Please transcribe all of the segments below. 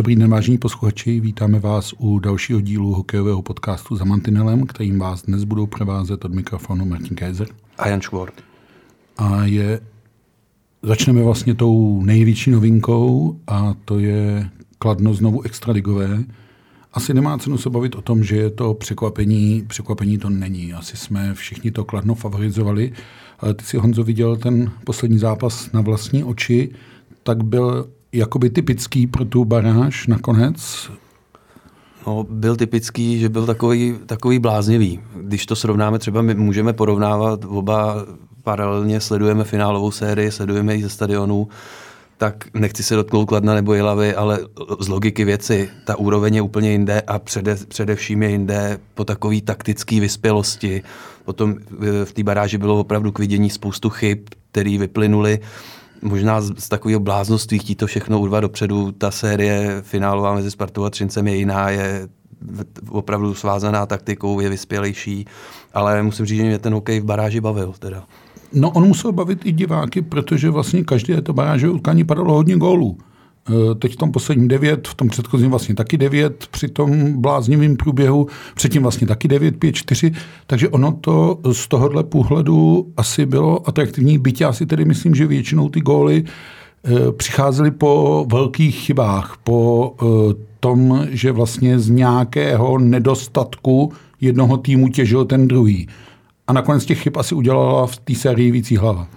Dobrý den, vážení posluchači, vítáme vás u dalšího dílu hokejového podcastu za Mantinelem, kterým vás dnes budou provázet od mikrofonu Martin Kaiser. A Jan Švort. A je, začneme vlastně tou největší novinkou a to je Kladno znovu extraligové. Asi nemá cenu se bavit o tom, že je to překvapení. Překvapení to není. Asi jsme všichni to Kladno favorizovali. Ale ty si, Honzo, viděl ten poslední zápas na vlastní oči, tak byl jakoby typický pro tu baráž nakonec? No, byl typický, že byl takový, takový bláznivý. Když to srovnáme, třeba my můžeme porovnávat oba paralelně, sledujeme finálovou sérii, sledujeme ji ze stadionu, tak nechci se dotknout Kladna nebo Jilavy, ale z logiky věci ta úroveň je úplně jinde a přede, především je jinde po takové taktické vyspělosti. Potom v té baráži bylo opravdu k vidění spoustu chyb, které vyplynuly možná z, z takového bláznoství chtít to všechno urvat dopředu. Ta série finálová mezi Spartou a Třincem je jiná, je opravdu svázaná taktikou, je vyspělejší, ale musím říct, že mě ten hokej v baráži bavil. Teda. No on musel bavit i diváky, protože vlastně každé to baráže utkání padalo hodně gólů. Eh, teď v tom posledním devět, v tom předchozím vlastně taky devět, při tom bláznivém průběhu, předtím vlastně taky devět, pět, čtyři, takže ono to z tohohle pohledu asi bylo atraktivní, byť já si tedy myslím, že většinou ty góly eh, přicházely po velkých chybách, po eh, tom, že vlastně z nějakého nedostatku jednoho týmu těžil ten druhý. A nakonec těch chyb asi udělala v té sérii vící hlava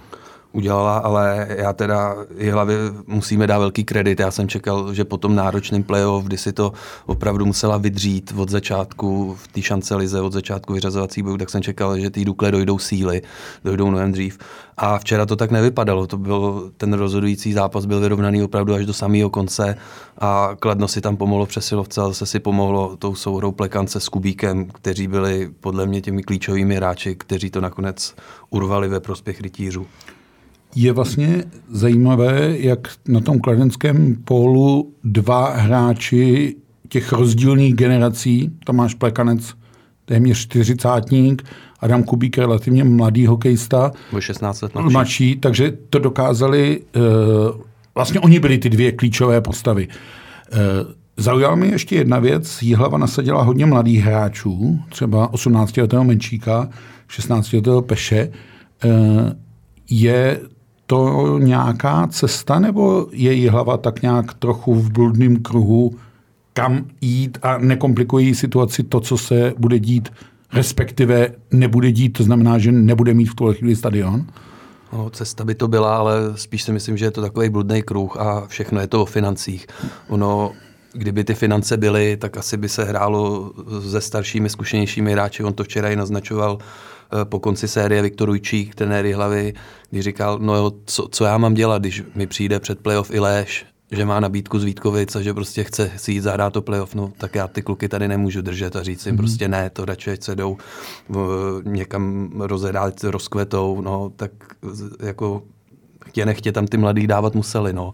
udělala, ale já teda i hlavě musíme dát velký kredit. Já jsem čekal, že po tom náročném playoff, kdy si to opravdu musela vydřít od začátku v té šance lize, od začátku vyřazovací bojů, tak jsem čekal, že ty Dukle dojdou síly, dojdou mnohem dřív. A včera to tak nevypadalo. To byl, ten rozhodující zápas byl vyrovnaný opravdu až do samého konce a Kladno si tam pomohlo přesilovce, ale zase si pomohlo tou souhrou Plekance s Kubíkem, kteří byli podle mě těmi klíčovými hráči, kteří to nakonec urvali ve prospěch rytířů. Je vlastně zajímavé, jak na tom kladenském pólu dva hráči těch rozdílných generací, Tomáš Plekanec, téměř čtyřicátník, Adam Kubík, relativně mladý hokejista. Byl 16 let mladší. mladší. Takže to dokázali, uh, vlastně oni byli ty dvě klíčové postavy. Uh, Zaujala mě ještě jedna věc. Jihlava nasadila hodně mladých hráčů, třeba 18-letého Menčíka, 16-letého Peše. Uh, je to nějaká cesta, nebo je jí hlava tak nějak trochu v bludném kruhu, kam jít a nekomplikují situaci to, co se bude dít, respektive nebude dít, to znamená, že nebude mít v tuhle chvíli stadion? No, cesta by to byla, ale spíš si myslím, že je to takový bludný kruh a všechno je to o financích. Ono, kdyby ty finance byly, tak asi by se hrálo se staršími, zkušenějšími hráči. On to včera i naznačoval po konci série Viktor Ujčík, trenéry hlavy, když říkal, no jo, co, co já mám dělat, když mi přijde před playoff i Léš, že má nabídku z Vítkovic a že prostě chce si jít zahrát to playoff, no tak já ty kluky tady nemůžu držet a říct jim mm-hmm. prostě ne, to radši se jdou v, někam rozhrát, rozkvetou, no tak jako chtě nechtě tam ty mladí dávat museli, no.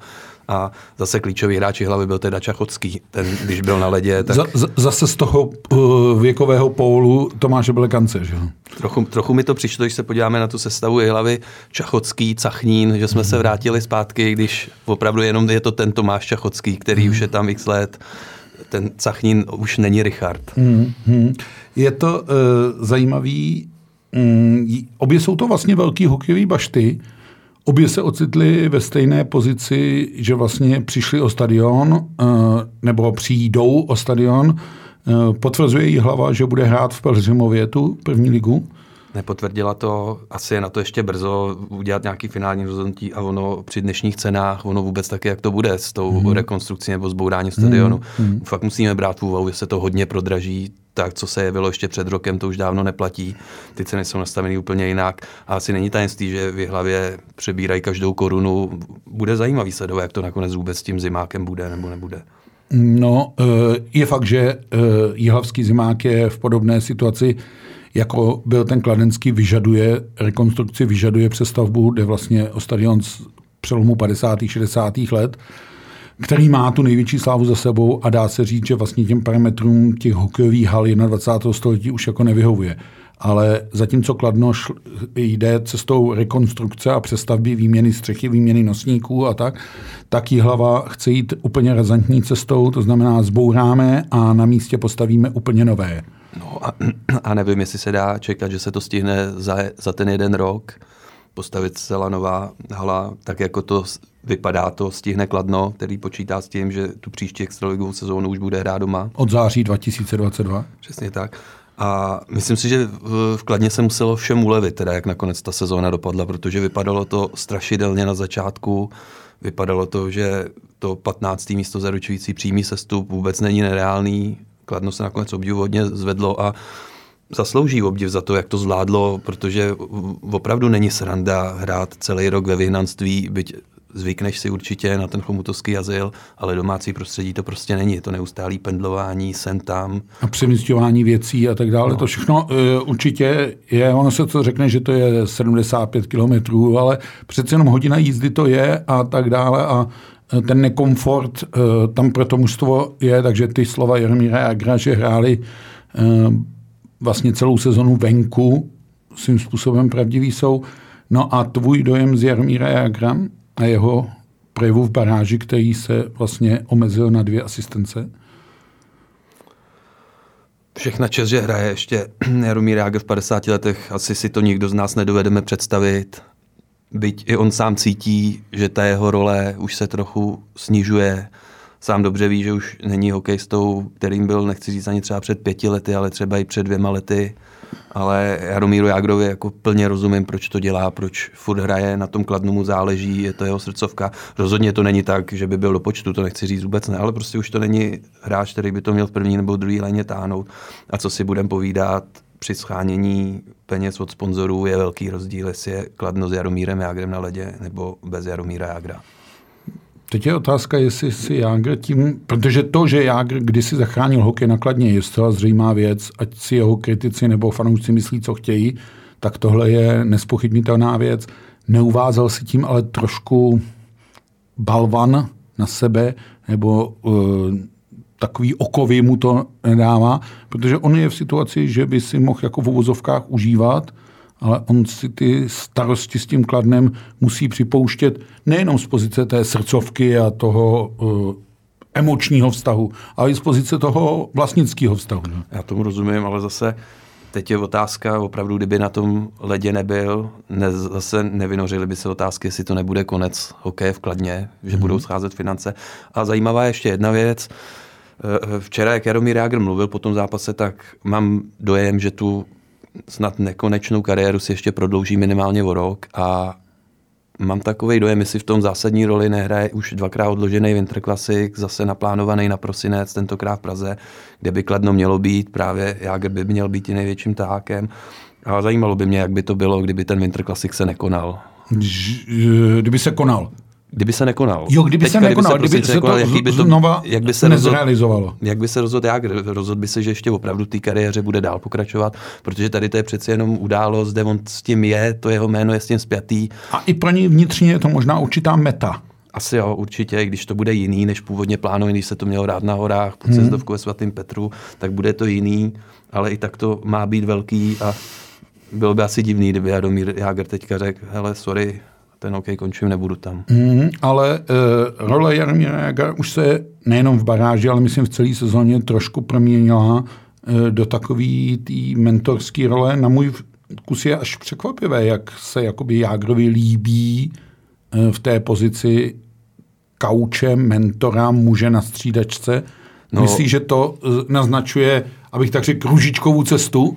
A zase klíčový hráči hlavy byl teda Čachocký, ten, když byl na ledě. Tak... Z, zase z toho uh, věkového pólu Tomáše Blekance, že jo? Trochu, trochu mi to přišlo, když se podíváme na tu sestavu i hlavy Čachocký, Cachnín, že jsme mm. se vrátili zpátky, když opravdu jenom je to ten Tomáš Čachocký, který mm. už je tam x let ten Cachnín už není Richard. Mm, Je to uh, zajímavý. Mm, obě jsou to vlastně velký hokejové bašty. Obě se ocitly ve stejné pozici, že vlastně přišli o stadion, eh, nebo přijdou o stadion. Eh, potvrzuje jí hlava, že bude hrát v Pelřimově tu první ligu? Nepotvrdila to, asi je na to ještě brzo udělat nějaký finální rozhodnutí a ono při dnešních cenách, ono vůbec taky, jak to bude s tou hmm. rekonstrukcí nebo zbouráním stadionu. Hmm. Fakt musíme brát v úvahu, že se to hodně prodraží, tak, co se jevilo ještě před rokem, to už dávno neplatí. Ty ceny jsou nastaveny úplně jinak. A asi není tajemství, že v hlavě přebírají každou korunu. Bude zajímavý sledovat, jak to nakonec vůbec s tím zimákem bude nebo nebude. No, eh, je fakt, že eh, jihlavský zimák je v podobné situaci, jako byl ten kladenský, vyžaduje rekonstrukci, vyžaduje přestavbu, jde vlastně o stadion z přelomu 50. 60. let který má tu největší slávu za sebou a dá se říct, že vlastně těm parametrům těch hokejových hal 21. století už jako nevyhovuje. ale zatímco Kladno šl, jde cestou rekonstrukce a přestavby výměny střechy, výměny nosníků a tak, tak hlava chce jít úplně razantní cestou, to znamená zbouráme a na místě postavíme úplně nové. No a, a nevím, jestli se dá čekat, že se to stihne za, za ten jeden rok postavit celá nová hala, tak jako to vypadá, to stihne Kladno, který počítá s tím, že tu příští extraligovou sezónu už bude hrát doma. Od září 2022. Přesně tak. A myslím si, že v Kladně se muselo všem ulevit, teda jak nakonec ta sezóna dopadla, protože vypadalo to strašidelně na začátku. Vypadalo to, že to 15. místo zaručující přímý sestup vůbec není nereálný. Kladno se nakonec obdivuhodně zvedlo a zaslouží obdiv za to, jak to zvládlo, protože opravdu není sranda hrát celý rok ve vyhnanství, byť zvykneš si určitě na ten chomutovský azyl, ale domácí prostředí to prostě není. Je to neustálý pendlování sem tam. A přemysťování věcí a tak dále. No. To všechno uh, určitě je, ono se to řekne, že to je 75 kilometrů, ale přece jenom hodina jízdy to je a tak dále a e, ten nekomfort uh, tam pro to mužstvo je, takže ty slova Jaromíra Jagra, že hráli uh, vlastně celou sezonu venku, svým způsobem pravdivý jsou. No a tvůj dojem z Jaromíra Jagra a jeho projevu v baráži, který se vlastně omezil na dvě asistence? Všechna čest, že hraje ještě Jaromír Jágr v 50 letech, asi si to nikdo z nás nedovedeme představit. Byť i on sám cítí, že ta jeho role už se trochu snižuje. Sám dobře ví, že už není hokejistou, kterým byl, nechci říct ani třeba před pěti lety, ale třeba i před dvěma lety ale Jaromíru Jágrovi jako plně rozumím, proč to dělá, proč furt hraje, na tom kladnu mu záleží, je to jeho srdcovka. Rozhodně to není tak, že by byl do počtu, to nechci říct vůbec ne, ale prostě už to není hráč, který by to měl v první nebo druhé léně táhnout. A co si budem povídat, při schánění peněz od sponzorů je velký rozdíl, jestli je kladno s Jaromírem Jágrem na ledě nebo bez Jaromíra Jágra. Teď je otázka, jestli si Jágr tím, protože to, že Jágr kdysi zachránil hokej nakladně, je zcela zřejmá věc, ať si jeho kritici nebo fanoušci myslí, co chtějí, tak tohle je nespochybnitelná věc. Neuvázal si tím ale trošku balvan na sebe, nebo uh, takový okovy mu to nedává, protože on je v situaci, že by si mohl jako v uvozovkách užívat ale on si ty starosti s tím kladnem musí připouštět nejenom z pozice té srdcovky a toho uh, emočního vztahu, ale i z pozice toho vlastnického vztahu. Ne? Já tomu rozumím, ale zase teď je otázka, opravdu, kdyby na tom ledě nebyl, ne, zase nevynořili by se otázky, jestli to nebude konec hokeje v Kladně, že hmm. budou scházet finance. A zajímavá je ještě jedna věc. Eh, včera, jak Jaromír Jágr mluvil po tom zápase, tak mám dojem, že tu snad nekonečnou kariéru si ještě prodlouží minimálně o rok a mám takový dojem, jestli v tom zásadní roli nehraje už dvakrát odložený Winter Classic, zase naplánovaný na prosinec, tentokrát v Praze, kde by Kladno mělo být, právě Jágr by měl být i největším tákem. A zajímalo by mě, jak by to bylo, kdyby ten Winter Classic se nekonal. Kdyby se konal. Kdyby se nekonal. Jo, kdyby Teďka, se nekonal, kdyby se, kdyby se nekonal, to, jaký by to znova jak by se nezrealizovalo. jak by se rozhodl jak? Rozhodl by se, že ještě opravdu té kariéře bude dál pokračovat, protože tady to je přeci jenom událost, kde on s tím je, to jeho jméno je s tím spjatý. A i pro ní vnitřně je to možná určitá meta. Asi jo, určitě, když to bude jiný, než původně plánovaný, když se to mělo rád na horách, pod hmm. ve svatým Petru, tak bude to jiný, ale i tak to má být velký a bylo by asi divný, kdyby Jaromír Jágr teďka řekl, hele, sorry, ten hokej končím, nebudu tam. Mm, ale uh, role Jaromíra Jagra už se nejenom v baráži, ale myslím v celé sezóně trošku proměnila uh, do takové té mentorské role. Na můj kus je až překvapivé, jak se jakoby Jágrovi líbí uh, v té pozici kauče, mentora, muže na střídačce. No, Myslíš, že to naznačuje, abych tak řekl, kružičkovou cestu?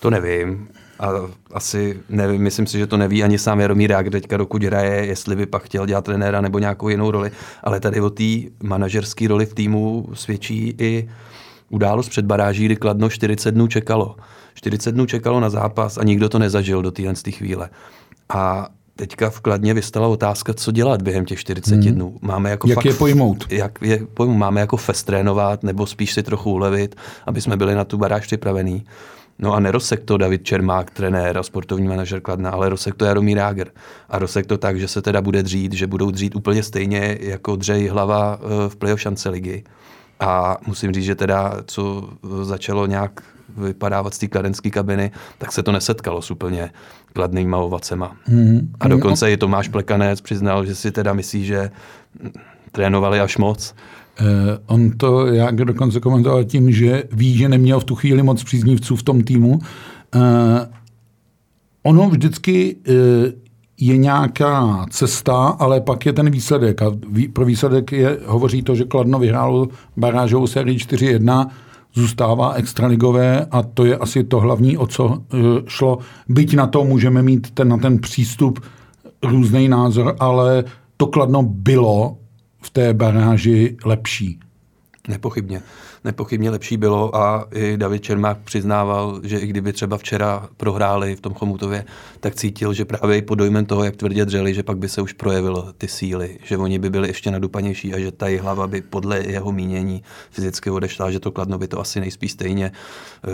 To nevím a asi nevím, myslím si, že to neví ani sám Jaromír Rák teďka, dokud hraje, jestli by pak chtěl dělat trenéra nebo nějakou jinou roli, ale tady o té manažerské roli v týmu svědčí i událost před baráží, kdy Kladno 40 dnů čekalo. 40 dnů čekalo na zápas a nikdo to nezažil do téhle chvíle. A teďka v Kladně vystala otázka, co dělat během těch 40 hmm. dnů. Máme jako jak fakt, je pojmout? Jak je pojmout? Máme jako fest trénovat, nebo spíš si trochu ulevit, aby jsme byli na tu baráž připravení. No a nerosek to David Čermák, trenér a sportovní manažer Kladna, ale rosek to Jaromír Jágr. A rosek to tak, že se teda bude dřít, že budou dřít úplně stejně jako dřej hlava eh, v playoff šance ligy. A musím říct, že teda, co začalo nějak vypadávat z té kladenské kabiny, tak se to nesetkalo s úplně kladnýma ovacema. Hmm. A dokonce i Tomáš Plekanec přiznal, že si teda myslí, že trénovali až moc. Uh, on to jak dokonce komentoval tím, že ví, že neměl v tu chvíli moc příznivců v tom týmu. Uh, ono vždycky uh, je nějaká cesta, ale pak je ten výsledek. A pro výsledek je, hovoří to, že Kladno vyhrálo barážovou sérii 4-1, zůstává extraligové a to je asi to hlavní, o co šlo. Byť na to můžeme mít ten, na ten přístup různý názor, ale to Kladno bylo v té baráži lepší. Nepochybně nepochybně lepší bylo a i David Čermák přiznával, že i kdyby třeba včera prohráli v tom Chomutově, tak cítil, že právě pod dojmem toho, jak tvrdě dřeli, že pak by se už projevilo ty síly, že oni by byli ještě nadupanější a že ta hlava by podle jeho mínění fyzicky odešla, že to kladno by to asi nejspíš stejně uh,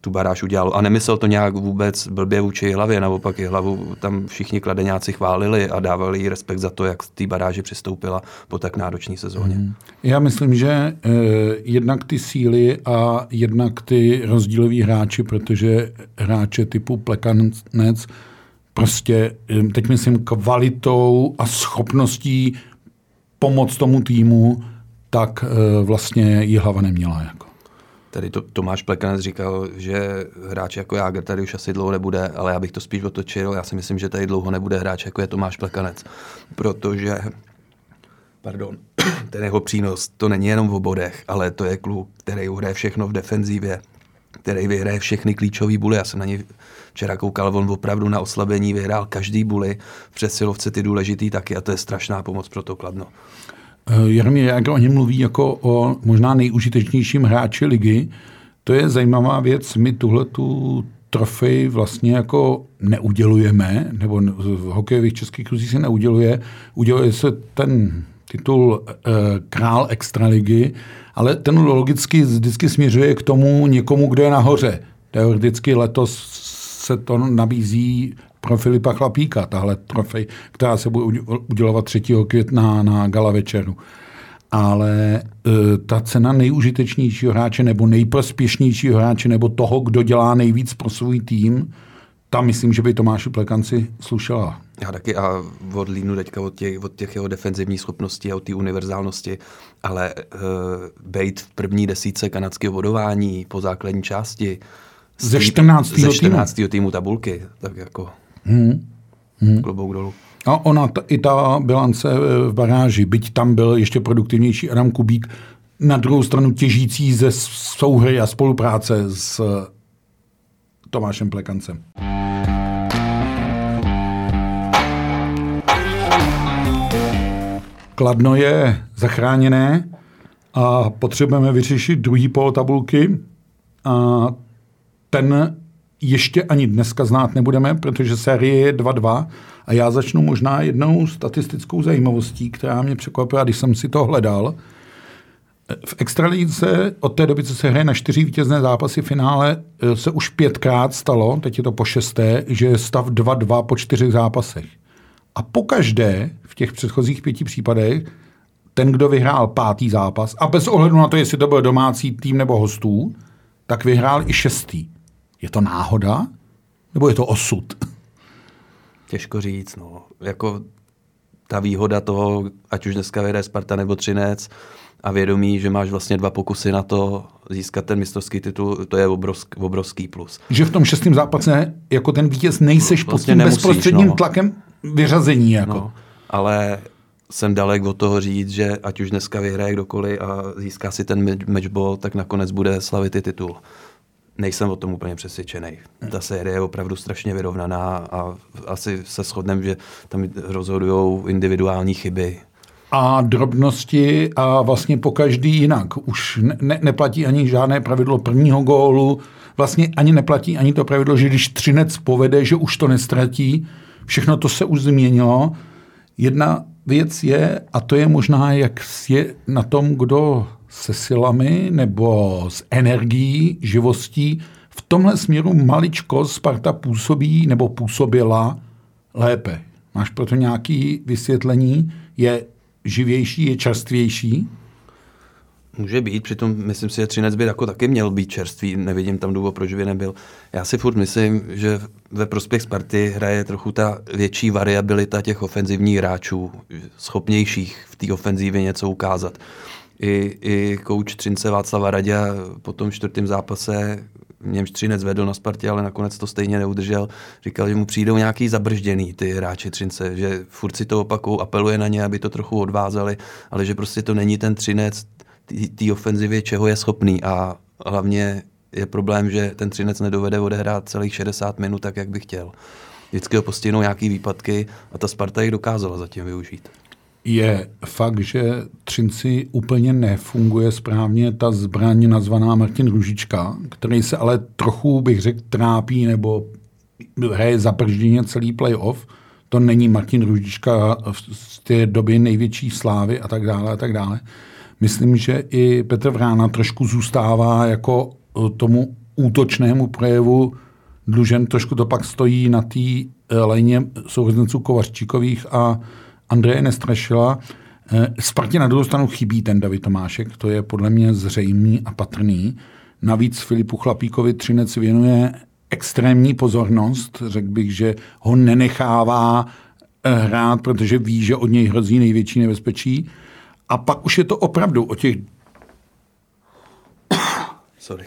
tu baráž udělalo. A nemyslel to nějak vůbec blbě vůči hlavě, naopak i hlavu tam všichni kladeňáci chválili a dávali jí respekt za to, jak té baráži přistoupila po tak náročné sezóně. Hmm. Já myslím, že uh, jednak ty síly a jednak ty rozdíloví hráči, protože hráče typu Plekanec prostě, teď myslím, kvalitou a schopností pomoct tomu týmu, tak e, vlastně ji hlava neměla. Jako. Tady to, Tomáš Plekanec říkal, že hráč jako Jágr tady už asi dlouho nebude, ale já bych to spíš otočil. Já si myslím, že tady dlouho nebude hráč jako je Tomáš Plekanec, protože pardon, ten jeho přínos, to není jenom v bodech, ale to je kluk, který uhraje všechno v defenzívě, který vyhraje všechny klíčové buly. Já jsem na něj včera koukal, on opravdu na oslabení vyhrál každý buly, v přesilovce ty důležitý taky a to je strašná pomoc pro to Kladno. Uh, Jaromír jak o něm mluví jako o možná nejužitečnějším hráči ligy. To je zajímavá věc. My tuhle tu trofej vlastně jako neudělujeme, nebo v hokejových českých kruzích se neuděluje. Uděluje se ten titul e, král extraligy, ale ten logicky vždycky směřuje k tomu někomu, kdo je nahoře. Teoreticky letos se to nabízí pro Filipa Chlapíka, tahle trofej, která se bude udělovat 3. května na gala večeru. Ale e, ta cena nejužitečnějšího hráče nebo nejprospěšnějšího hráče nebo toho, kdo dělá nejvíc pro svůj tým, tam myslím, že by Tomáši Plekanci slušela. Já taky a odlínu teďka od těch, od těch jeho defenzivních schopností a od té univerzálnosti, ale uh, bejt v první desíce kanadského vodování po základní části ze 14. Ze 14. týmu. týmu tabulky, tak jako hmm. Hmm. klobouk dolů. A ona, t- i ta bilance eh, v baráži, byť tam byl ještě produktivnější Adam Kubík, na druhou stranu těžící ze souhry a spolupráce s Tomášem Plekancem. Kladno je zachráněné a potřebujeme vyřešit druhý pol tabulky. A ten ještě ani dneska znát nebudeme, protože série je 2-2 a já začnu možná jednou statistickou zajímavostí, která mě překvapila, když jsem si to hledal. V extralíze od té doby, co se hraje na čtyři vítězné zápasy v finále, se už pětkrát stalo, teď je to po šesté, že je stav 2-2 po čtyřech zápasech. A pokaždé v těch předchozích pěti případech ten, kdo vyhrál pátý zápas, a bez ohledu na to, jestli to byl domácí tým nebo hostů, tak vyhrál i šestý. Je to náhoda? Nebo je to osud? Těžko říct. No. Jako ta výhoda toho, ať už dneska vyhraje Sparta nebo Třinec, a vědomí, že máš vlastně dva pokusy na to získat ten mistrovský titul, to je obrovský, obrovský plus. Že v tom šestém zápase jako ten vítěz nejseš vlastně pod tím nemusíš, bezprostředním no. tlakem vyřazení. Jako. No, ale jsem dalek od toho říct, že ať už dneska vyhraje kdokoliv a získá si ten matchball, tak nakonec bude slavit i titul. Nejsem o tom úplně přesvědčený. Ta série je opravdu strašně vyrovnaná a asi se shodneme, že tam rozhodují individuální chyby a drobnosti a vlastně po každý jinak. Už ne, neplatí ani žádné pravidlo prvního gólu, vlastně ani neplatí ani to pravidlo, že když Třinec povede, že už to nestratí. Všechno to se už změnilo. Jedna věc je, a to je možná, jak je na tom, kdo se silami nebo s energií, živostí, v tomhle směru maličko Sparta působí nebo působila lépe. Máš proto nějaké vysvětlení? Je živější, je čerstvější? Může být, přitom myslím si, že Třinec by jako taky měl být čerstvý, nevidím tam důvod, proč by nebyl. Já si furt myslím, že ve prospěch Sparty hraje trochu ta větší variabilita těch ofenzivních hráčů, schopnějších v té ofenzivě něco ukázat. I, i kouč Třince Václava Radě po tom čtvrtém zápase němž Třinec vedl na Spartě, ale nakonec to stejně neudržel. Říkal, že mu přijdou nějaký zabržděný ty hráči Třince, že furt si to opakou, apeluje na ně, aby to trochu odvázali, ale že prostě to není ten Třinec té ofenzivě, čeho je schopný a hlavně je problém, že ten Třinec nedovede odehrát celých 60 minut tak, jak by chtěl. Vždycky ho postihnou nějaký výpadky a ta Sparta jich dokázala zatím využít je fakt, že Třinci úplně nefunguje správně ta zbraň nazvaná Martin Ružička, který se ale trochu, bych řekl, trápí nebo hraje zapržděně celý playoff. To není Martin Ružička z té doby největší slávy a tak dále a tak dále. Myslím, že i Petr Vrána trošku zůstává jako eh, tomu útočnému projevu dlužen. Trošku to pak stojí na té eh, léně sourozenců Kovařčíkových a Andreje Nestrašila. Eh, Spartě na druhou stranu chybí ten David Tomášek, to je podle mě zřejmý a patrný. Navíc Filipu Chlapíkovi Třinec věnuje extrémní pozornost, řekl bych, že ho nenechává eh, hrát, protože ví, že od něj hrozí největší nebezpečí. A pak už je to opravdu o těch... Sorry.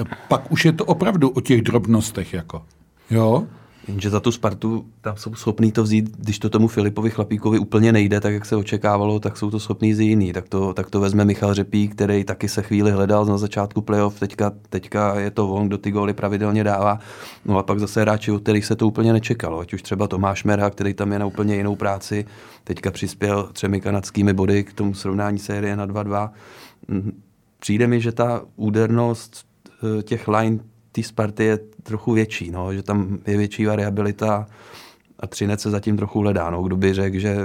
Eh, pak už je to opravdu o těch drobnostech, jako. Jo? Jenže za tu Spartu tam jsou schopní to vzít, když to tomu Filipovi Chlapíkovi úplně nejde, tak jak se očekávalo, tak jsou to schopní z jiný. Tak to, tak to vezme Michal Řepík, který taky se chvíli hledal na začátku playoff, teďka, teďka je to on, kdo ty góly pravidelně dává. No a pak zase hráči, od kterých se to úplně nečekalo. Ať už třeba Tomáš Merha, který tam je na úplně jinou práci, teďka přispěl třemi kanadskými body k tomu srovnání série na 2-2. Hm, přijde mi, že ta údernost eh, těch line té Sparty je trochu větší, no, že tam je větší variabilita a Třinec se zatím trochu hledá. No. Kdo by řekl, že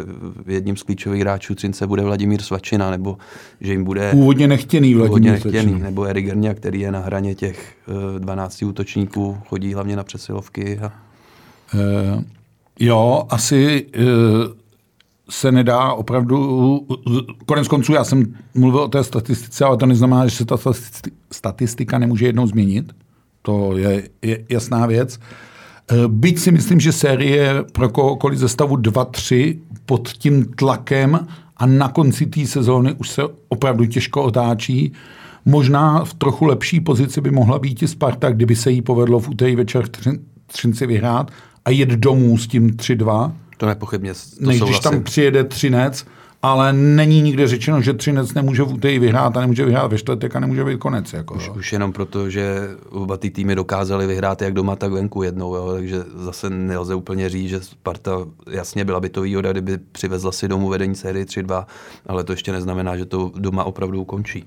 jedním z klíčových hráčů Třince bude Vladimír Svačina, nebo že jim bude... Původně nechtěný Vladimír původně nechtěný, nebo Erik Gernia, který je na hraně těch uh, eh, 12 útočníků, chodí hlavně na přesilovky. A... Uh, jo, asi uh, se nedá opravdu... Konec konců já jsem mluvil o té statistice, ale to neznamená, že se ta statistika nemůže jednou změnit to je, je jasná věc. Eh, byť si myslím, že série pro kohokoliv ze stavu 2-3 pod tím tlakem a na konci té sezóny už se opravdu těžko otáčí. Možná v trochu lepší pozici by mohla být i Sparta, kdyby se jí povedlo v úterý večer v Třinci vyhrát a jet domů s tím 3-2. To nepochybně. To než když tam přijede Třinec ale není nikde řečeno, že Třinec nemůže v úterý vyhrát a nemůže vyhrát ve čtvrtek a nemůže být konec. Jako, už, už jenom proto, že oba ty týmy dokázali vyhrát jak doma, tak venku jednou, jo, takže zase nelze úplně říct, že Sparta jasně byla by to výhoda, kdyby přivezla si domů vedení série 3-2, ale to ještě neznamená, že to doma opravdu ukončí.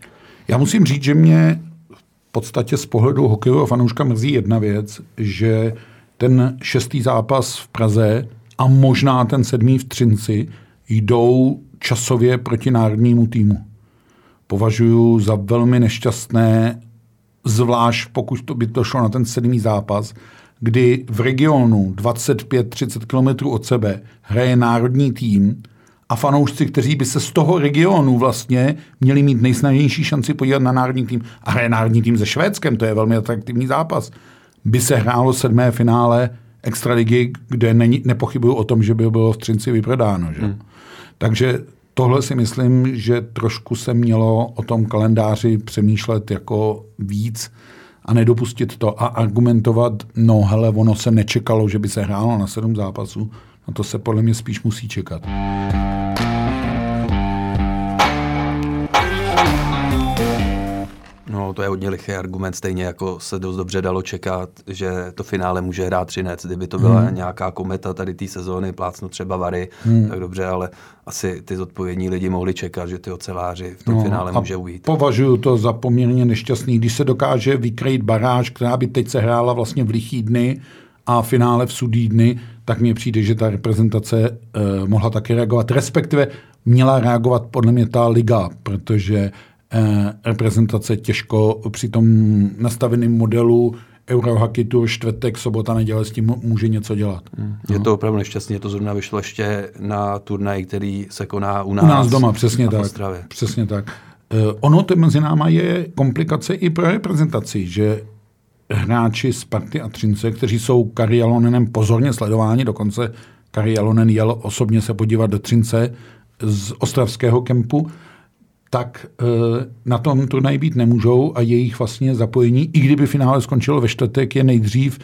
Já musím říct, že mě v podstatě z pohledu hokejového fanouška mrzí jedna věc, že ten šestý zápas v Praze a možná ten sedmý v Třinci jdou časově proti národnímu týmu. Považuji za velmi nešťastné, zvlášť pokud to by to šlo na ten sedmý zápas, kdy v regionu 25-30 km od sebe hraje národní tým a fanoušci, kteří by se z toho regionu vlastně měli mít nejsnažnější šanci podívat na národní tým a hraje národní tým se Švédskem, to je velmi atraktivní zápas, by se hrálo sedmé finále extraligy, kde není, nepochybuju o tom, že by bylo v Třinci vyprodáno. Že? Hmm. Takže tohle si myslím, že trošku se mělo o tom kalendáři přemýšlet jako víc a nedopustit to a argumentovat, no hele, ono se nečekalo, že by se hrálo na sedm zápasů, na to se podle mě spíš musí čekat. No, to je hodně lichý argument, stejně jako se dost dobře dalo čekat, že to finále může hrát Třinec. Kdyby to byla hmm. nějaká kometa tady té sezóny, plácnu třeba Vary, hmm. tak dobře, ale asi ty zodpovědní lidi mohli čekat, že ty oceláři v tom no, finále může ujít. Považuji to za poměrně nešťastný, když se dokáže vykrýt baráž, která by teď se hrála vlastně v lichý dny a finále v sudý dny, tak mně přijde, že ta reprezentace uh, mohla taky reagovat, respektive měla reagovat podle mě ta liga, protože reprezentace těžko při tom nastaveném modelu Eurohockey Tour čtvrtek, sobota, neděle s tím může něco dělat. Hmm. No. Je to opravdu nešťastné, to zrovna vyšlo ještě na turnaj, který se koná u nás. U nás doma, přesně tak. Přesně tak. ono to mezi náma je komplikace i pro reprezentaci, že hráči z Party a Třince, kteří jsou Kari Jalonenem pozorně sledováni, dokonce Kari Jalonen jel osobně se podívat do Třince z ostravského kempu, tak e, na tom turnaji být nemůžou a jejich vlastně zapojení, i kdyby finále skončilo ve čtvrtek, je nejdřív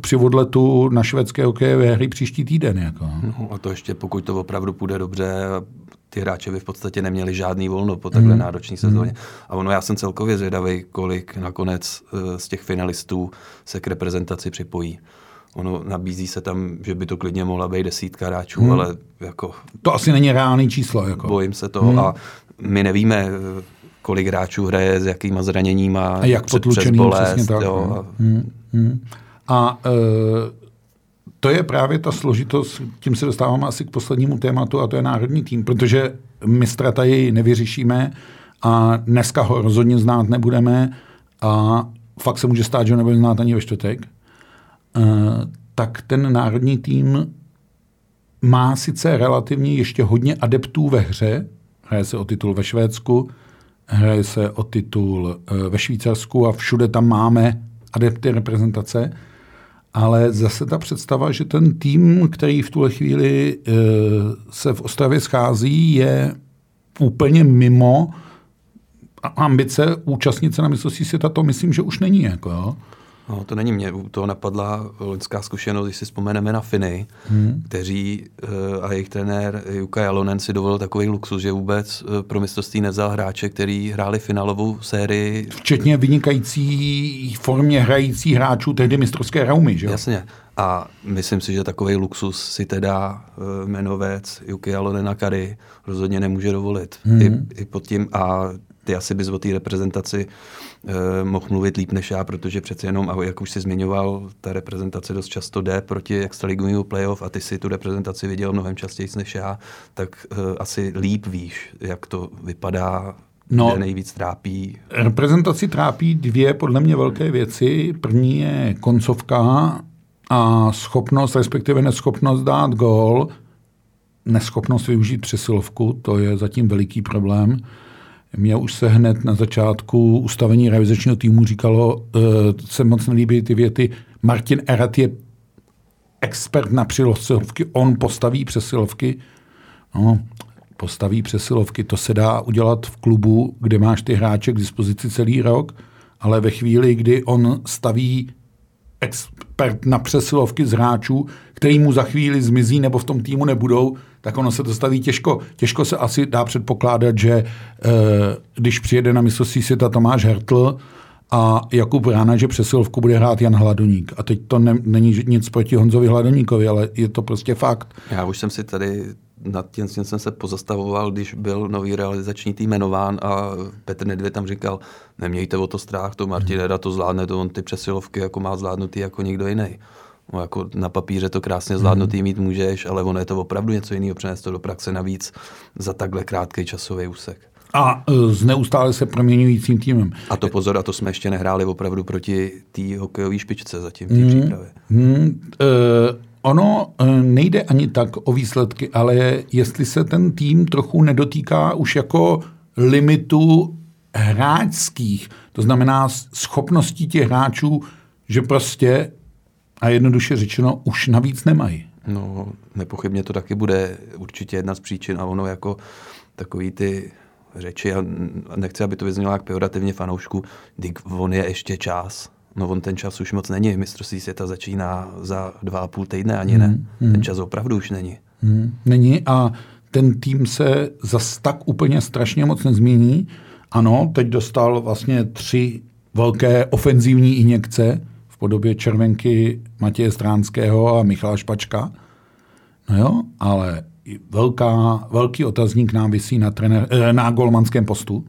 při odletu na švédské hokejové hry příští týden. Jako. No, a to ještě pokud to opravdu půjde dobře, ty hráče by v podstatě neměli žádný volno po takhle hmm. náročné sezóně. A ono, já jsem celkově zvědavý, kolik nakonec e, z těch finalistů se k reprezentaci připojí. Ono nabízí se tam, že by to klidně mohla být desítka hráčů, hmm. ale jako... To asi není reálný číslo. Jako. Bojím se toho hmm. a my nevíme, kolik hráčů hraje, s jakýma zraněníma, a jak před, přes bolest. Tak, jo, no. a... Hmm. Hmm. A e, to je právě ta složitost, tím se dostáváme asi k poslednímu tématu, a to je národní tým, protože mistra tady nevyřešíme a dneska ho rozhodně znát nebudeme a fakt se může stát, že ho nebude znát ani ve čtvrtek. Eh, tak ten národní tým má sice relativně ještě hodně adeptů ve hře, hraje se o titul ve Švédsku, hraje se o titul eh, ve Švýcarsku a všude tam máme adepty reprezentace, ale zase ta představa, že ten tým, který v tuhle chvíli eh, se v Ostravě schází, je úplně mimo ambice účastnit se na mistrovství světa, to myslím, že už není. Jako, jo. No, to není mě. To napadla loňská zkušenost, když si vzpomeneme na Finy, hmm. kteří uh, a jejich trenér Juka Jalonen si dovolil takový luxus, že vůbec uh, pro mistrovství nevzal hráče, který hráli finálovou sérii. Včetně vynikající formě hrající hráčů tehdy mistrovské raumy, že jo? Jasně. A myslím si, že takový luxus si teda uh, jmenovec Juki Jalonena Kary rozhodně nemůže dovolit. Hmm. I, I pod tím, a ty asi bys o té reprezentaci uh, mohl mluvit líp než já, protože přece jenom, a jak už jsi zmiňoval, ta reprezentace dost často jde proti extraligovému playoff a ty si tu reprezentaci viděl mnohem častěji než já, tak uh, asi líp víš, jak to vypadá No, kde nejvíc trápí? Reprezentaci trápí dvě podle mě velké věci. První je koncovka a schopnost, respektive neschopnost dát gól, neschopnost využít přesilovku, to je zatím veliký problém. Mě už se hned na začátku ustavení realizačního týmu říkalo, uh, se moc nelíbí ty věty, Martin Erat je expert na přesilovky, on postaví přesilovky. No, postaví přesilovky, to se dá udělat v klubu, kde máš ty hráče k dispozici celý rok, ale ve chvíli, kdy on staví expert na přesilovky z hráčů, který mu za chvíli zmizí nebo v tom týmu nebudou, tak ono se to staví těžko. Těžko se asi dá předpokládat, že e, když přijede na mistrovství světa Tomáš Hertl a Jakub Rána, že přesilovku bude hrát Jan Hladoník. A teď to ne, není nic proti Honzovi Hladoníkovi, ale je to prostě fakt. Já už jsem si tady nad tím, jsem se pozastavoval, když byl nový realizační tým jmenován a Petr Nedvěd tam říkal, nemějte o to strach, to Martin Eda to zvládne, to on ty přesilovky jako má zvládnutý jako někdo jiný. No, jako na papíře to krásně zvládnutý mhm. mít můžeš, ale ono je to opravdu něco jiného přenést to do praxe navíc za takhle krátký časový úsek. A uh, s neustále se proměňujícím týmem. A to pozor, a to jsme ještě nehráli opravdu proti té hokejové špičce zatím v té mm, přípravě. Mm, uh, ono uh, nejde ani tak o výsledky, ale jestli se ten tým trochu nedotýká už jako limitu hráčských, to znamená schopností těch hráčů, že prostě a jednoduše řečeno už navíc nemají. No, nepochybně to taky bude určitě jedna z příčin a ono jako takový ty řeči, a nechci, aby to vyznělo jak pejorativně fanoušku, dik on je ještě čas. No on ten čas už moc není. Mistrovství světa začíná za dva a půl týdne, ani ne. Hmm. Ten čas opravdu už není. Hmm. Není a ten tým se zas tak úplně strašně moc nezmění. Ano, teď dostal vlastně tři velké ofenzivní injekce, podobě červenky Matěje Stránského a Michala Špačka. No jo, ale velká, velký otazník nám vysí na, trenér, eh, na golmanském postu.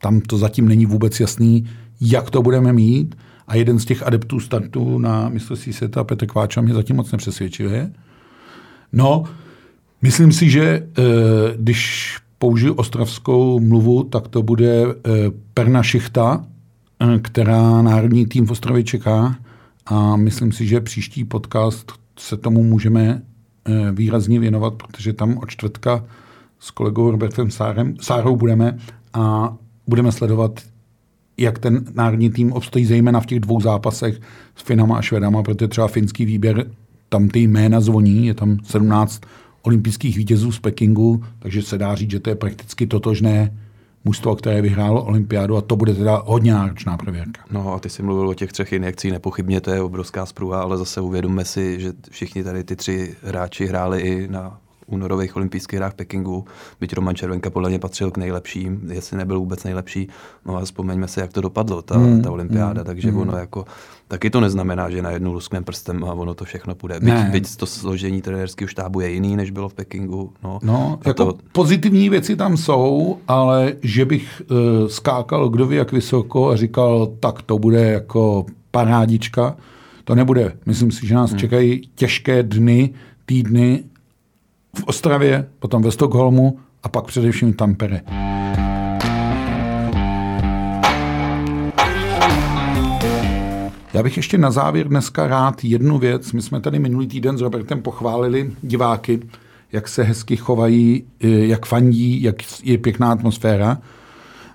Tam to zatím není vůbec jasný, jak to budeme mít. A jeden z těch adeptů startu na mistrovství světa, Petr Kváča, mě zatím moc nepřesvědčuje. No, myslím si, že eh, když použiju ostravskou mluvu, tak to bude eh, Perna Šichta, která národní tým v Ostravě čeká a myslím si, že příští podcast se tomu můžeme eh, výrazně věnovat, protože tam od čtvrtka s kolegou Robertem Sárem, Sárou budeme a budeme sledovat, jak ten národní tým obstojí zejména v těch dvou zápasech s Finama a Švedama, protože třeba finský výběr, tam ty jména zvoní, je tam 17 olympijských vítězů z Pekingu, takže se dá říct, že to je prakticky totožné mužstvo, které vyhrálo olympiádu a to bude teda hodně náročná prověrka. No a ty jsi mluvil o těch třech injekcích, nepochybně to je obrovská spruha, ale zase uvědomme si, že všichni tady ty tři hráči hráli i na únorových olympijských hrách v Pekingu, byť Roman Červenka podle mě patřil k nejlepším, jestli nebyl vůbec nejlepší, no a vzpomeňme si, jak to dopadlo, ta, hmm. ta olympiáda, hmm. takže hmm. ono jako, taky to neznamená, že na jednu luskneme prstem a ono to všechno půjde. Byť, byť to složení trenérského štábu je jiný, než bylo v Pekingu. No, no jako to... pozitivní věci tam jsou, ale že bych uh, skákal kdo ví jak vysoko a říkal, tak to bude jako parádička, to nebude. Myslím si, že nás hmm. čekají těžké dny, týdny v Ostravě, potom ve Stockholmu a pak především v Tampere. Já bych ještě na závěr dneska rád jednu věc. My jsme tady minulý týden s Robertem pochválili diváky, jak se hezky chovají, eh, jak fandí, jak je pěkná atmosféra.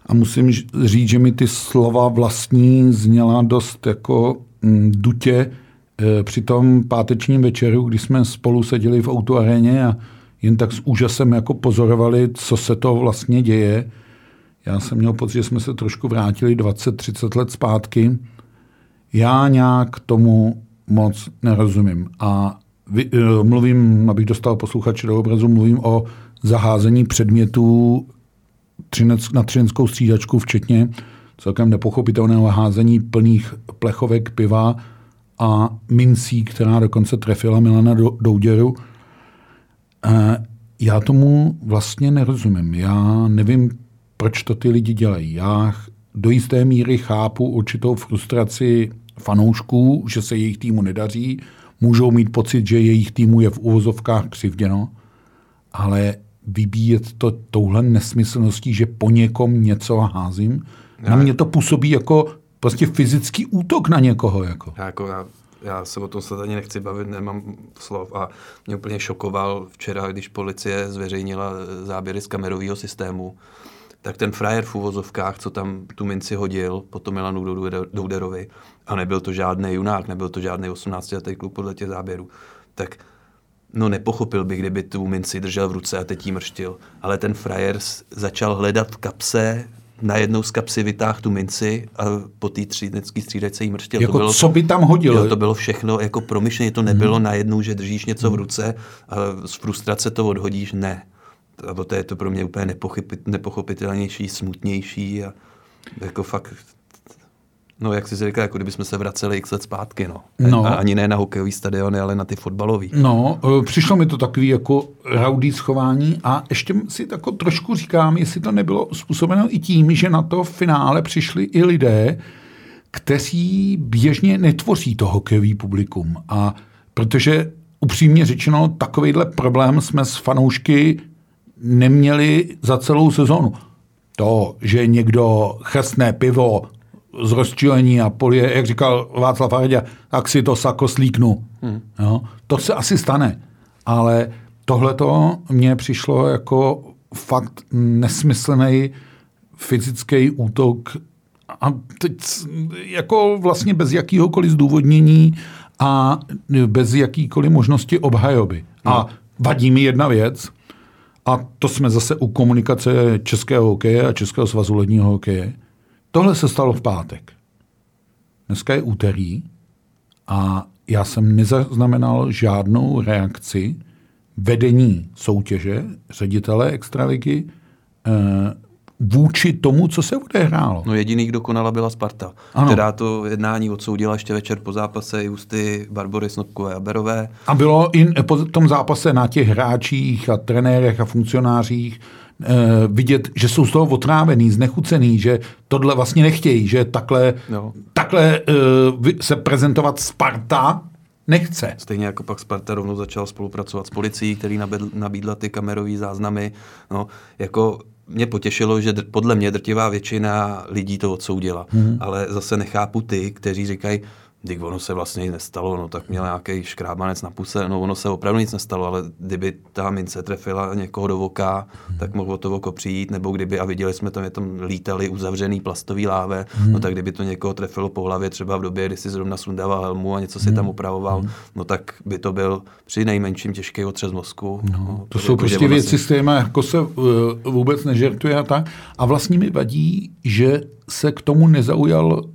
A musím říct, že mi ty slova vlastní zněla dost jako mm, dutě při tom pátečním večeru, kdy jsme spolu seděli v autoaréně a jen tak s úžasem jako pozorovali, co se to vlastně děje. Já jsem měl pocit, že jsme se trošku vrátili 20-30 let zpátky. Já nějak tomu moc nerozumím. A vy, uh, mluvím, abych dostal posluchače do obrazu, mluvím o zaházení předmětů na třinskou střídačku, včetně celkem nepochopitelného házení plných plechovek piva a mincí, která dokonce trefila Milana Douděru. Já tomu vlastně nerozumím. Já nevím, proč to ty lidi dělají. Já do jisté míry chápu určitou frustraci fanoušků, že se jejich týmu nedaří, můžou mít pocit, že jejich týmu je v uvozovkách křivděno, ale vybíjet to touhle nesmyslností, že po někom něco házím, na mě to působí jako prostě fyzický útok na někoho. Jako. Já, jako já já se o tom se ani nechci bavit, nemám slov a mě úplně šokoval včera, když policie zveřejnila záběry z kamerového systému, tak ten frajer v uvozovkách, co tam tu minci hodil po tom Milanu Douderovi, a nebyl to žádný junák, nebyl to žádný 18-letý kluk podle těch záběrů, tak no nepochopil bych, kdyby tu minci držel v ruce a teď jí mrštil. Ale ten frajer začal hledat v kapse najednou z kapsy vytáhl tu minci a po té třídnecké střídačce jí mrštil. Jako to bylo, co by tam hodil? Jo, to bylo všechno jako promyšleně, to nebylo hmm. najednou, že držíš něco v hmm. ruce a z frustrace to odhodíš, ne. A to je to pro mě úplně nepochopit, nepochopitelnější, smutnější a jako fakt No, jak jsi říkal, jako kdybychom se vraceli x let zpátky, no. no. A ani ne na hokejový stadiony, ale na ty fotbalový. No, e, přišlo mi to takový jako rowdy schování a ještě si tako trošku říkám, jestli to nebylo způsobeno i tím, že na to v finále přišli i lidé, kteří běžně netvoří to hokejový publikum. A protože upřímně řečeno, takovýhle problém jsme s fanoušky neměli za celou sezonu. To, že někdo chrsne pivo z rozčilení a polije, jak říkal Václav Hrdě, tak si to sako slíknu. Hmm. Jo? To se asi stane. Ale tohleto mně přišlo jako fakt nesmyslný fyzický útok a teď jako vlastně bez jakýhokoliv zdůvodnění a bez jakýkoliv možnosti obhajoby. A hmm. vadí mi jedna věc, a to jsme zase u komunikace Českého hokeje a Českého svazu ledního hokeje, Tohle se stalo v pátek. Dneska je úterý a já jsem nezaznamenal žádnou reakci vedení soutěže, ředitele extraligy, eh, vůči tomu, co se odehrálo. No jediný, kdo konala, byla Sparta, ano. která to jednání odsoudila ještě večer po zápase i ústy Barbory Snobkové a Berové. A bylo i po tom zápase na těch hráčích a trenérech a funkcionářích vidět, že jsou z toho otrávený, znechucený, že tohle vlastně nechtějí, že takhle, no. takhle uh, se prezentovat Sparta nechce. Stejně jako pak Sparta rovnou začal spolupracovat s policií, který nabídl, nabídla ty kamerové záznamy. No, jako mě potěšilo, že podle mě drtivá většina lidí to odsoudila. Hmm. Ale zase nechápu ty, kteří říkají, Dík, ono se vlastně nic nestalo, no tak měl nějaký škrábanec na puse, no ono se opravdu nic nestalo, ale kdyby ta mince trefila někoho do voka, hmm. tak mohlo to oko přijít, nebo kdyby, a viděli jsme tam, je tam lítali uzavřený plastový láve, hmm. no tak kdyby to někoho trefilo po hlavě třeba v době, kdy si zrovna sundával helmu a něco si hmm. tam upravoval, hmm. no tak by to byl při nejmenším těžký otřes mozku. No, no, to, to jsou jako, prostě věci, s kterými jako se uh, vůbec nežertuje a tak. A vlastně mi vadí, že se k tomu nezaujal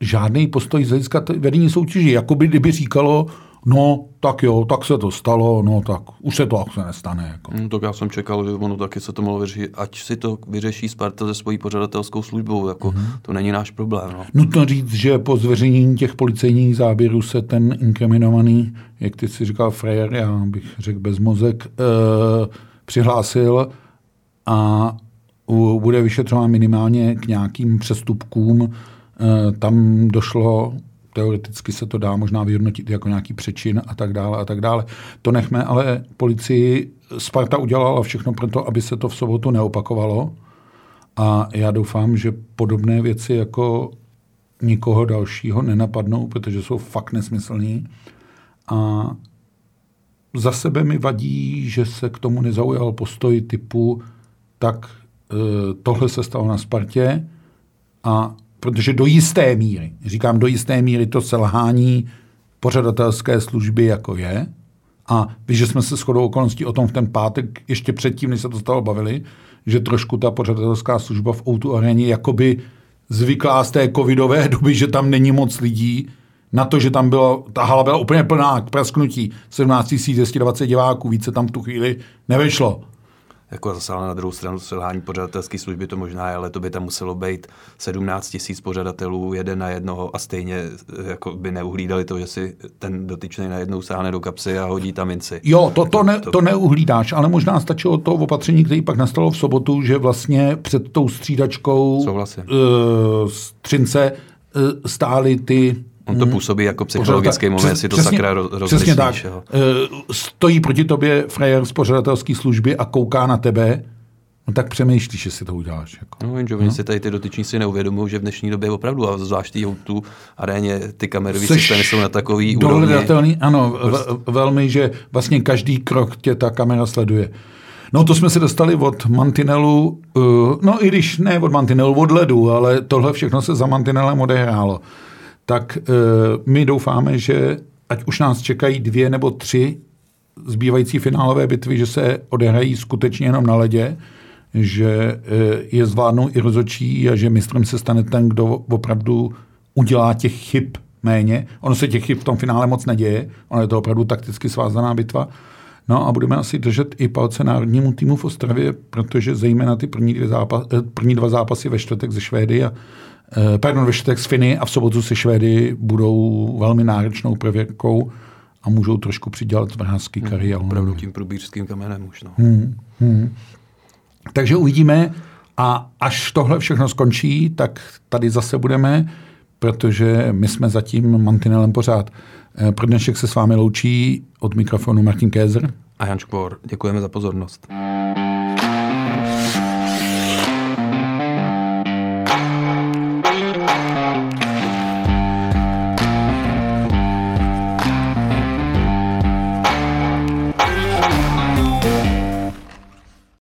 žádný postoj z hlediska vedení soutěži. Jakoby kdyby říkalo, no tak jo, tak se to stalo, no tak už se to asi nestane. Jako. No, tak já jsem čekal, že ono taky se to mohlo vyřešit, ať si to vyřeší Sparta se svojí pořadatelskou službou, jako mm-hmm. to není náš problém. No. Nutno říct, že po zveřejnění těch policejních záběrů se ten inkriminovaný, jak ty si říkal Frejer, já bych řekl bezmozek, eh, přihlásil a bude vyšetřován minimálně k nějakým přestupkům, tam došlo, teoreticky se to dá možná vyhodnotit jako nějaký přečin a tak dále a tak dále. To nechme, ale policii Sparta udělala všechno pro to, aby se to v sobotu neopakovalo. A já doufám, že podobné věci jako nikoho dalšího nenapadnou, protože jsou fakt nesmyslní. A za sebe mi vadí, že se k tomu nezaujal postoj typu tak eh, tohle se stalo na Spartě a protože do jisté míry, říkám do jisté míry to selhání pořadatelské služby jako je, a víš, že jsme se shodou okolností o tom v ten pátek, ještě předtím, než se to stalo, bavili, že trošku ta pořadatelská služba v Outu aréně jakoby zvyklá z té covidové doby, že tam není moc lidí, na to, že tam bylo, ta hala byla úplně plná k prasknutí, 17 220 diváků, více tam v tu chvíli nevešlo jako zase ale na druhou stranu selhání pořadatelské služby to možná je, ale to by tam muselo být 17 tisíc pořadatelů, jeden na jednoho a stejně eh, jako by neuhlídali to, že si ten dotyčný najednou sáhne do kapsy a hodí tam minci. Jo, to, to, ne, to neuhlídáš, ale možná stačilo to opatření, které pak nastalo v sobotu, že vlastně před tou střídačkou Souhlasím. Uh, střince uh, stály ty On to hmm. působí jako psychologický moment, jestli to přesně, sakra rozlišíš. Přesně tak. Jo. Eh, stojí proti tobě frajer z pořadatelské služby a kouká na tebe, No tak přemýšlíš, jestli to uděláš. Jako. No, jenže oni no? si tady ty dotyční si neuvědomují, že v dnešní době opravdu, a zvlášť tu aréně, ty kamerový systémy jsou na takový úrovni. Ano, v, velmi, že vlastně každý krok tě ta kamera sleduje. No to jsme se dostali od mantinelu, uh, no i když ne od mantinelu, od ledu, ale tohle všechno se za mantinelem odehrálo tak e, my doufáme, že ať už nás čekají dvě nebo tři zbývající finálové bitvy, že se odehrají skutečně jenom na ledě, že e, je zvládnou i rozočí a že mistrem se stane ten, kdo opravdu udělá těch chyb méně. Ono se těch chyb v tom finále moc neděje, ono je to opravdu takticky svázaná bitva. No a budeme asi držet i palce národnímu týmu v Ostravě, protože zejména ty první, dvě zápas, e, první dva zápasy ve čtvrtek ze Švédy a Eh, pardon, ve čtvrtek s Finy a v sobotu se Švédy budou velmi náročnou prověrkou a můžou trošku přidělat vrázky hmm, kariéru. Opravdu tím průbířským kamenem už. No. Hmm, hmm. Takže uvidíme a až tohle všechno skončí, tak tady zase budeme, protože my jsme zatím mantinelem pořád. Eh, pro dnešek se s vámi loučí od mikrofonu Martin Kézer a Jan Škvor. Děkujeme za pozornost.